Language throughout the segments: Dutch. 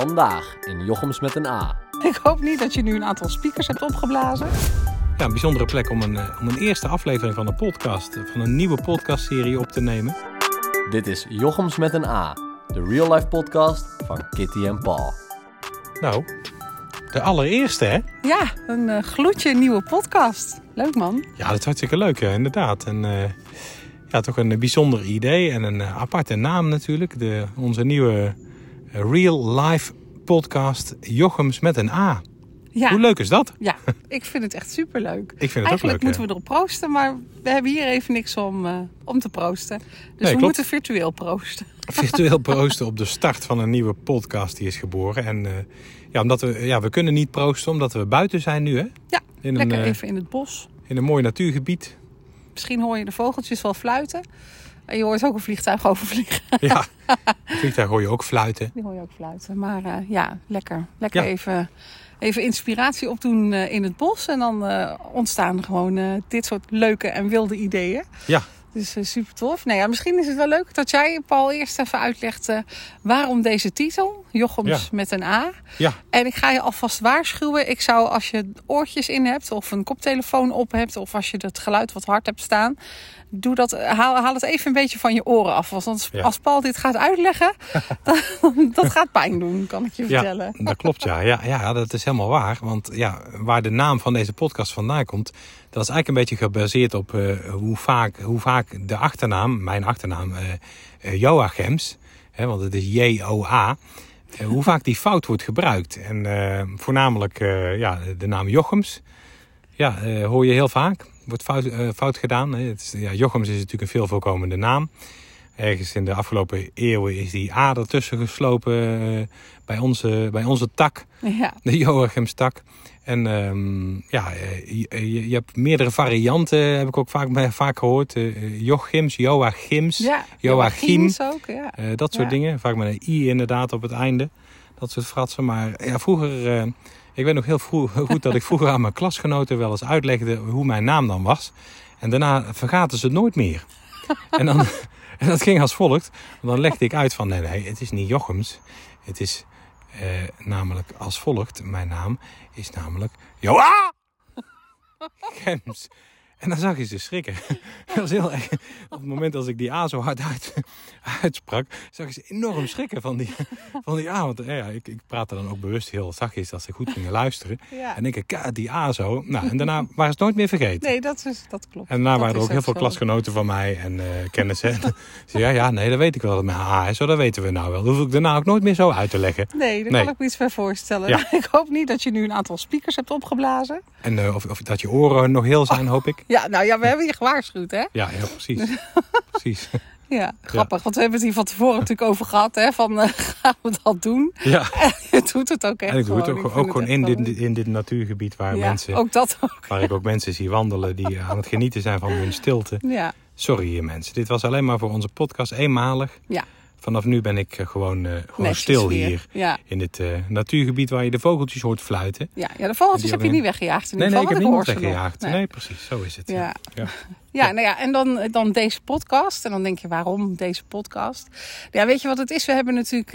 Vandaag in Jochems met een A. Ik hoop niet dat je nu een aantal speakers hebt opgeblazen. Ja, een bijzondere plek om een, eh, om een eerste aflevering van een podcast, eh, van een nieuwe podcastserie op te nemen. Dit is Jochems met een A, de real life podcast van Kitty en Paul. Nou, de allereerste hè? Ja, een eh, gloedje nieuwe podcast. Leuk man. Ja, dat is hartstikke leuk, ja, inderdaad. En eh, ja, toch een bijzonder idee en een aparte naam natuurlijk. De, onze nieuwe real life podcast Jochems met een A. Ja, Hoe leuk is dat? ja ik vind het echt superleuk. Ik vind het ook Eigenlijk leuk. moeten we erop proosten, maar we hebben hier even niks om, eh, om te proosten. Dus we moeten virtueel proosten. virtueel proosten op de start van een nieuwe podcast die is geboren. En eh, ja, omdat we, ja, we kunnen niet proosten omdat we buiten zijn nu, hè? Ja, In lekker een, eh, even in het bos. in een mooi natuurgebied. Misschien hoor je de vogeltjes wel fluiten. En je hoort ook een vliegtuig overvliegen. Ja, een vliegtuig hoor je ook fluiten. Die hoor je ook fluiten. Maar eh, ja, lekker. Lekker Ja. even, even inspiratie opdoen eh, in het bos. En dan eh, ontstaan gewoon dit soort leuke en wilde ideeën. Ja, Dus super tof. Nou ja, misschien is het wel leuk dat jij, Paul, eerst even uitlegt waarom deze titel. Jochems Ja. met een A. ja, En ik ga je alvast waarschuwen. Ik zou als je oortjes in hebt of een koptelefoon op hebt. Of als je het geluid wat hard hebt staan. Doe dat, haal, haal het even een beetje van je oren af. Want als, Ja. als Paul dit gaat uitleggen, dan, dat gaat pijn doen, kan ik je ja vertellen. dat klopt ja. ja. Ja, dat is helemaal waar. Want ja, waar de naam van deze podcast vandaan komt... dat is eigenlijk een beetje gebaseerd op eh, hoe, vaak, hoe vaak de achternaam... mijn achternaam, eh eh, Joachims... Hè, want het is J-O-A... hoe vaak die fout wordt gebruikt. En voornamelijk ja, de naam Jochems... Ja, hoor je heel vaak. Wordt fout, eh, fout gedaan. Het is, ja, Jochems is natuurlijk een veel voorkomende naam. Ergens in de afgelopen eeuwen is die A ertussen geslopen eh, bij, onze, bij onze tak, Ja, de Joachimstak. En ehm, ja, eh, je, je- je hebt meerdere varianten, heb ik ook vaak, vaak gehoord. Eh, Jochims, Joachims, ja. Joachim. Joachims ook, ja. dat soort Ja. dingen. Vaak met een i inderdaad op het einde. Dat soort fratsen. Maar ja, vroeger... ik weet nog heel goed dat ik vroeger aan mijn klasgenoten wel eens uitlegde hoe mijn naam dan was. En daarna vergaten ze het nooit meer. En, dan, en dat ging als volgt. Dan legde ik uit van nee, nee, het is niet Jochems. Het is eh, namelijk als volgt. Mijn naam is namelijk Joa! Gems. En dan zag je ze schrikken. Dat was heel erg. Op het moment als ik die A zo hard uit, uitsprak, zag je ze enorm schrikken van die, van die A. Want eh, ja, ik, ik praatte dan ook bewust heel zachtjes dat ze goed gingen luisteren. ja. En ik "Ka, die A zo. Nou, en daarna waren ze het nooit meer vergeten. Nee, dat, is, dat klopt. En daarna Dat waren er ook heel veel zo. klasgenoten van mij en eh kennissen. En ze ja, ja, nee, dat weet ik wel dat mijn A is. Zo, dat weten we nou wel. Dat hoef ik daarna ook nooit meer zo uit te leggen. Nee, daar Nee. kan ik me iets bij voorstellen. Ja. Ik hoop niet dat je nu een aantal speakers hebt opgeblazen. En eh, of, of dat je oren nog heel zijn, hoop ik. Ja, nou ja, we hebben je gewaarschuwd, hè? Ja, ja precies. precies. Ja, grappig. Want we hebben het hier van tevoren natuurlijk over gehad, hè? Van, eh, gaan we dat doen? Ja. Je doet het ook echt En ik doe het ook, vind ook gewoon in dit, leuk. in dit natuurgebied waar, Ja, mensen, ook dat ook. waar ik ook mensen zie wandelen die aan het genieten zijn van hun stilte. Ja, Sorry hier mensen, dit was alleen maar voor onze podcast eenmalig. ja. Vanaf nu ben ik eh, gewoon, eh, gewoon stil weer. hier Ja, in dit eh, natuurgebied waar je de vogeltjes hoort fluiten. ja. ja de vogeltjes heb je niet weggejaagd in Nee, nee, ik heb niemand weggejaagd. Nee. Nee. precies, zo is het. Ja. Ja. Ja, nou ja, en dan, dan deze podcast. En dan denk je, waarom deze podcast? Ja, weet je wat het is? We hebben natuurlijk...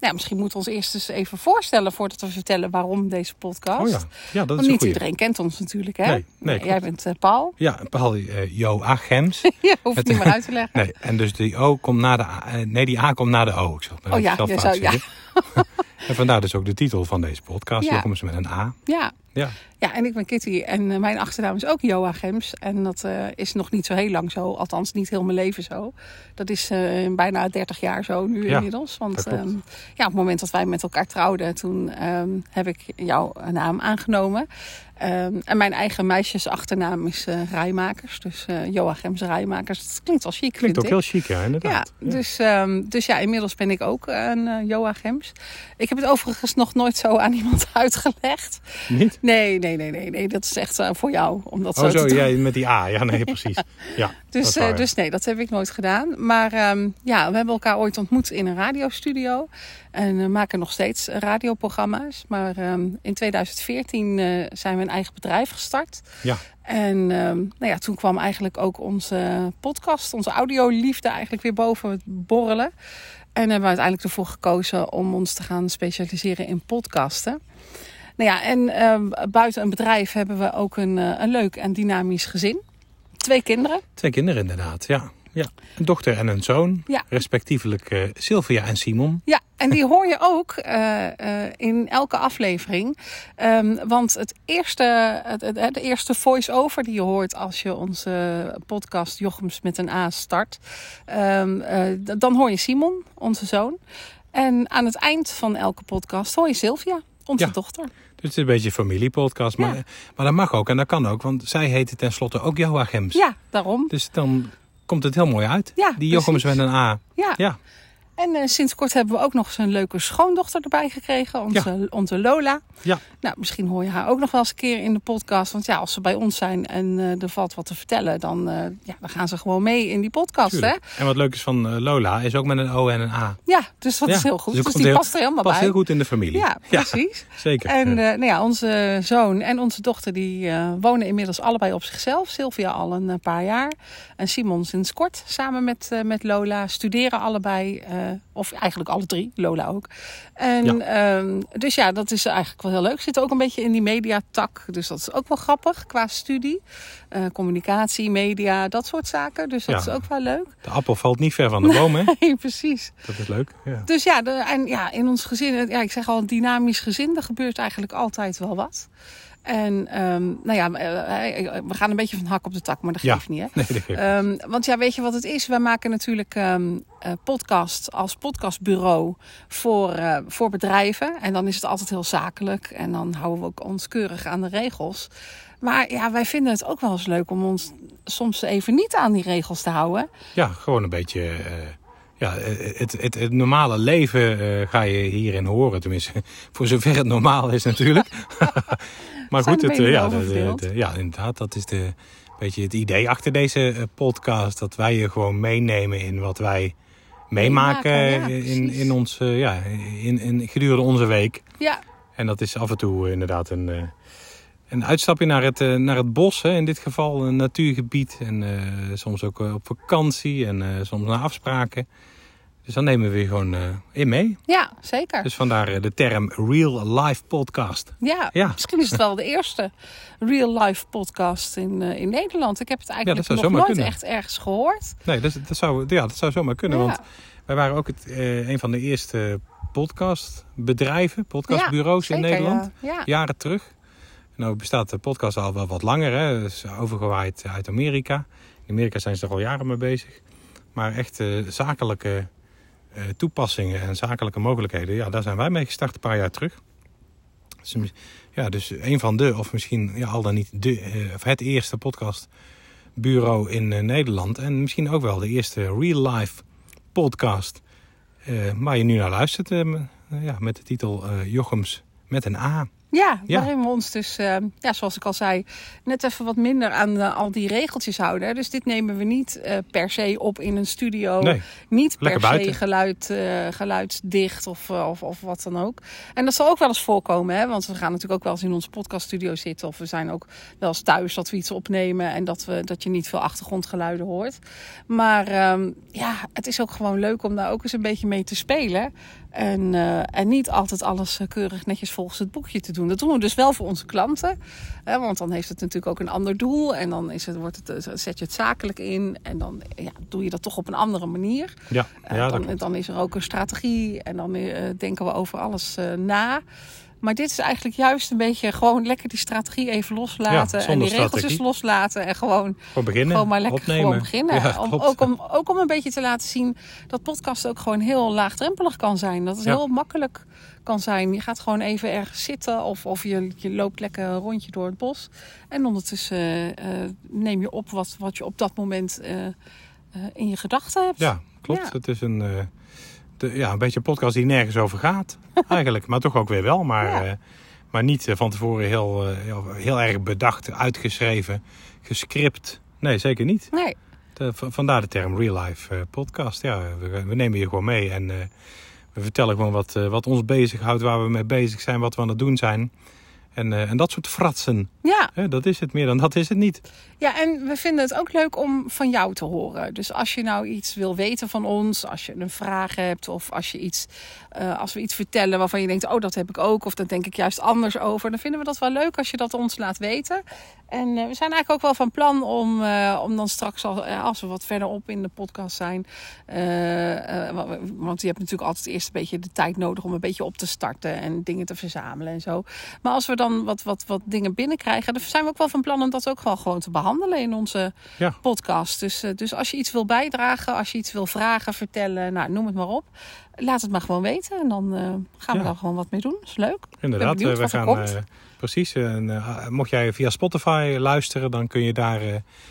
nou, misschien moeten we ons eerst eens even voorstellen... voordat we vertellen waarom deze podcast. Oh ja, ja dat Want is niet goeie. iedereen kent ons natuurlijk, hè? Nee, nee, Jij bent eh, Paul. Ja, Paul uh, Joachims. Je hoeft het niet meer uit te leggen. Nee, en dus die O komt na de A. eh, nee, die A komt na de O. Ik Oh ja, je fout zou- ja. en vandaar dus ook de titel van deze podcast. Ja. Ja. Jochems met een A. Ja. Ja, ja, en ik ben Kitty. En eh, mijn achternaam is ook Joachims. En dat eh, is nog niet zo heel lang zo. Althans, niet heel mijn leven zo. Dat is eh, bijna 30 jaar zo nu Ja, inmiddels. Want ehm, ja, op het moment dat wij met elkaar trouwden... toen ehm, heb ik jouw naam aangenomen. Ehm, en mijn eigen meisjesachternaam is Rijmakers. Dus eh Joachims Rijmakers. Dat klinkt wel chic, klinkt ook ik. heel chic, ja, inderdaad. Ja. dus, dus ja, inmiddels ben ik ook een uh, Joachims. Ik heb het overigens nog nooit zo aan iemand uitgelegd. Niet? Nee, nee, nee, nee, nee. Dat is echt eh, voor jou. Om dat Oh, zo jij met die A. Ja, nee, precies. Ja, Dus, eh, dus nee, dat heb ik nooit gedaan. Maar ehm, ja, we hebben elkaar ooit ontmoet in een radiostudio. En eh, maken nog steeds radioprogramma's. Maar ehm, in 2014 eh, zijn we een eigen bedrijf gestart. Ja, En ehm, nou ja, toen kwam eigenlijk ook onze podcast, onze audioliefde eigenlijk weer boven het borrelen. En hebben we uiteindelijk ervoor gekozen om ons te gaan specialiseren in podcasten. Nou ja, en uh, buiten een bedrijf hebben we ook een, uh, een leuk en dynamisch gezin. Twee kinderen. Twee kinderen inderdaad, ja. ja. Een dochter en een zoon, Ja. respectievelijk uh, Sylvia en Simon. Ja, en die hoor je ook uh, uh, in elke aflevering. Um, want het eerste, het, het, de eerste voice-over die je hoort als je onze podcast Jochems met een A start, um, dan hoor je Simon, onze zoon. En aan het eind van elke podcast hoor je Sylvia, onze Ja. dochter. Het is een beetje een familiepodcast. Maar, Ja. maar dat mag ook en dat kan ook, want zij heette tenslotte ook Joachims. Ja, daarom. Dus dan komt het heel mooi uit. Ja, Die Jochems met een A. Ja. Ja, En uh, sinds kort hebben we ook nog eens een leuke schoondochter erbij gekregen, onze, onze Lola. ja. Nou, misschien hoor je haar ook nog wel eens een keer in de podcast. Want ja, als ze bij ons zijn en uh, er valt wat te vertellen, dan, uh, ja, dan gaan ze gewoon mee in die podcast. Hè? En wat leuk is van eh, Lola, is ook met een O en een A. Ja, dus dat Ja, is heel goed. dus Dus, die heel- past er helemaal Past bij. heel goed in de familie. Ja, precies. zeker. En nou ja, onze zoon en onze dochter die wonen inmiddels allebei op zichzelf. Sylvia al een paar jaar. En Simon sinds kort samen met, met Lola. Studeren allebei. Uh, of eigenlijk alle drie. Lola ook. En, ja. Um, dus ja, dat is eigenlijk wel heel leuk. Zit ook een beetje in die mediatak. Dus dat is ook wel grappig qua studie. Uh, communicatie, media, dat soort zaken. Dus dat Ja. is ook wel leuk. De appel valt niet ver van de boom, hè? Nee, precies. Dat is leuk. Ja. Dus ja, de, en ja, in ons gezin, ja, ik zeg al een dynamisch gezin, er gebeurt eigenlijk altijd wel wat. En um, nou ja, uh, we gaan een beetje van hak op de tak, maar dat Ja. geeft niet. Hè? Nee, dat geeft Um, want ja, weet je wat het is? Wij maken natuurlijk um, uh, podcast als podcastbureau voor, uh, voor bedrijven. En dan is het altijd heel zakelijk. En dan houden we ook ons keurig aan de regels. Maar ja, wij vinden het ook wel eens leuk om ons soms even niet aan die regels te houden. Ja, gewoon een beetje. Uh, ja, het, het, het, normale leven uh, ga je hierin horen. Tenminste, voor zover het normaal is natuurlijk. maar goed, het, meningen ja, de, de, ja, inderdaad. Dat is de, beetje het idee achter deze eh, podcast. Dat wij je gewoon meenemen in wat wij meemaken Meemaken, ja, in, in ons, eh, ja, in, in, gedurende onze week. Ja, En dat is af en toe eh, inderdaad een, eh, een uitstapje naar het, eh, naar het bos. Hè, in dit geval een natuurgebied. En eh, soms ook eh, op vakantie en soms naar afspraken. Dus dan nemen we je gewoon in mee. ja zeker. Dus vandaar de term Real Life Podcast. Ja, Ja. misschien is het wel de eerste real-life podcast in, in Nederland. Ik heb het eigenlijk nog nooit kunnen. echt ergens gehoord. Nee, dat, dat, zou, ja, dat zou zomaar kunnen. Ja. Want wij waren ook het, een van de eerste podcastbedrijven, podcastbureaus in Nederland. Ja. Ja. jaren terug. Nou bestaat de podcast al wel wat langer. Hè. Is overgewaaid uit Amerika. In Amerika zijn ze er al jaren mee bezig. Maar echt eh, zakelijke eh, toepassingen en zakelijke mogelijkheden. Ja, daar zijn wij mee gestart een paar jaar terug. Dus, ja, dus een van de, of misschien ja, al dan niet de, eh, of het eerste podcastbureau in Nederland. En misschien ook wel de eerste real-life podcast eh, waar je nu naar luistert. ja, met de titel Jochems met een A. Ja, Ja. waarin we ons dus, uh, ja, zoals ik al zei, net even wat minder aan uh, al die regeltjes houden. Hè. Dus dit nemen we niet uh, per se op in een studio. Nee, niet per se geluid, geluidsdicht of, of, of wat dan ook. En dat zal ook wel eens voorkomen, hè? want we gaan natuurlijk ook wel eens in onze podcaststudio zitten. Of we zijn ook wel eens thuis dat we iets opnemen en dat, we, dat je niet veel achtergrondgeluiden hoort. Maar um, ja, het is ook gewoon leuk om daar ook eens een beetje mee te spelen. En, uh, en niet altijd alles keurig netjes volgens het boekje te doen. Dat doen we dus wel voor onze klanten. Hè, want dan heeft het natuurlijk ook een ander doel. En dan is het, wordt het, eh, zet je het zakelijk in. En dan ja, doe je dat toch op een andere manier. ja, ja dan, dan is er ook een strategie. En dan uh, denken we over alles uh, na. Maar dit is eigenlijk juist een beetje gewoon lekker die strategie even loslaten. Ja, en die zonder regeltjes strategie. loslaten. En gewoon Gewoon beginnen, gewoon maar lekker opnemen. gewoon beginnen. Ja, om, ook, om, ook om een beetje te laten zien dat podcast ook gewoon heel laagdrempelig kan zijn. Dat het Ja. heel makkelijk kan zijn. Je gaat gewoon even ergens zitten of, of je, je loopt lekker een rondje door het bos. En ondertussen uh, uh, neem je op wat, wat je op dat moment uh, in je gedachten hebt. Ja, klopt. Het is een, eh, de, ja, een beetje een podcast die nergens over gaat. eigenlijk. Maar toch ook weer wel. Maar, Ja. eh, maar niet eh, van tevoren heel, eh, heel, heel erg bedacht, uitgeschreven, gescript. Nee, zeker niet. Nee, De- vandaar de term real life podcast. Ja, we, we nemen je gewoon mee en we vertellen gewoon wat, wat ons bezighoudt, waar we mee bezig zijn, wat we aan het doen zijn. En, eh, en dat soort fratsen. Ja, Hè, dat is het meer dan dat is het niet. Ja, en we vinden het ook leuk om van jou te horen. Dus als je nou iets wil weten van ons, als je een vraag hebt of als, je iets, eh, als we iets vertellen waarvan je denkt, oh dat heb ik ook, of dat denk ik juist anders over, dan vinden we dat wel leuk als je dat ons laat weten. En eh, we zijn eigenlijk ook wel van plan om, om dan straks, al, als we wat verderop in de podcast zijn, wa- wa- want je hebt natuurlijk altijd eerst een beetje de tijd nodig om een beetje op te starten en dingen te verzamelen en zo. Maar als we dan wat, wat, wat dingen binnenkrijgen, dan zijn we ook wel van plan om dat ook wel gewoon te behandelen in onze Ja. podcast. Dus, eh, dus als je iets wil bijdragen, als je iets wil vragen, vertellen, nou, noem het maar op. Laat het maar gewoon weten en dan eh, gaan we Ja. daar gewoon wat mee doen. Dat is leuk. Inderdaad, benieuwd eh, we gaan. precies. En, mocht jij via Spotify luisteren, dan kun je daar,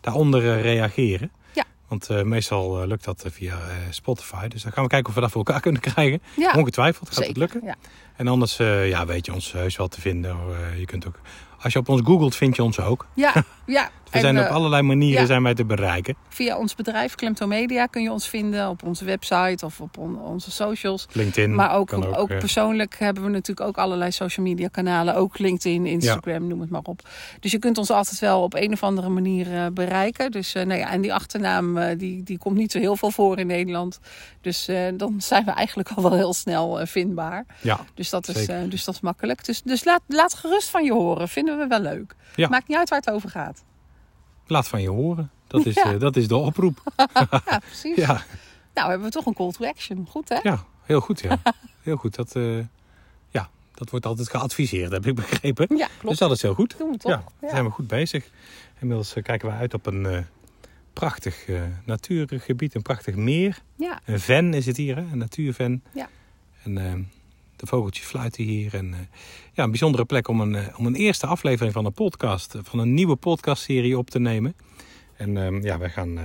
daaronder reageren. Ja. Want meestal lukt dat via Spotify. Dus dan gaan we kijken of we dat voor elkaar kunnen krijgen. Ja, Ongetwijfeld gaat het zeker. lukken. Ja. En anders eh, ja, weet je ons heus wel te vinden. Eh, je kunt ook, als je op ons googelt, vind je ons ook. Ja, ja. We En, zijn op eh, allerlei manieren ja. zijn wij te bereiken. Via ons bedrijf Klemtomedia kun je ons vinden op onze website of op on- onze socials. LinkedIn. Maar ook, ook, persoonlijk hebben we natuurlijk ook allerlei social media kanalen. Ook LinkedIn, Instagram, noem het maar op. Dus je kunt ons altijd wel op een of andere manier bereiken. Dus, nou ja, en die achternaam die, die komt niet zo heel veel voor in Nederland. Dus dan zijn we eigenlijk al wel heel snel vindbaar. ja, Dus dat, is, eh, dus dat is makkelijk. Dus, dus laat, laat gerust van je horen. Vinden we wel leuk. Ja. Maakt niet uit waar het over gaat. laat van je horen. Dat is, Ja. eh, dat is de oproep. Ja, precies. Ja, Nou, hebben we toch een call to action. Goed, hè? ja heel goed. Ja. Heel goed. Dat, eh, ja, dat wordt altijd geadviseerd, heb ik begrepen. Ja, klopt. Dus dat is heel goed. Doen we toch? Ja, daar zijn we goed bezig. Inmiddels kijken we uit op een prachtig natuurgebied, een prachtig meer. Ja. Een ven is het hier, hè? een natuurven. Ja. En eh, de vogeltjes fluiten hier. En, eh, ja, een bijzondere plek om een, eh, om een eerste aflevering van een podcast, eh, van een nieuwe podcastserie op te nemen. En eh, ja, wij gaan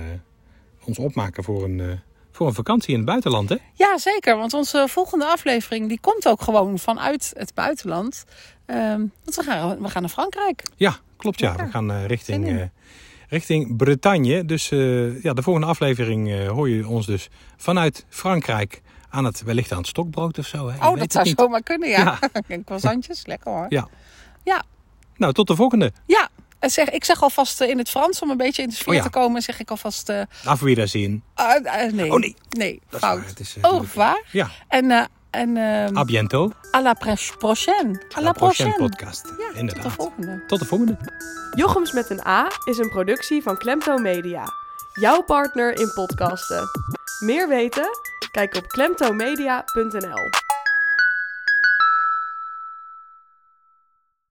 ons opmaken voor een, voor een vakantie in het buitenland, hè? Ja, zeker. Want onze volgende aflevering die komt ook gewoon vanuit het buitenland. Ehm, want we gaan, we gaan naar Frankrijk. Ja, klopt ja. Ja, We gaan richting, richting Bretagne. Dus ja, de volgende aflevering hoor je ons dus vanuit Frankrijk aan het, wellicht aan het stokbrood of zo. Hè? Oh, dat zou zomaar kunnen, ja. Ja. Croissantjes, lekker hoor. Ja. Ja. Nou, tot de volgende. Ja, en zeg, ik zeg alvast eh, in het Frans om een beetje in de sfeer Oh ja. te komen. Zeg ik alvast, eh Auf Wiedersehen. ah, eh, nee. Oh, nee. Nee, Dat is fout. waar, het is, eh, moeilijk. revoir. Ja, En, eh en ehm à bientôt. à la pro- prochaine. À la prochaine podcast. Ja, tot de volgende. Tot de volgende. Jochems met een A is een productie van Klemto Media. Jouw partner in podcasten. Meer weten? Kijk op klemtomedia.nl.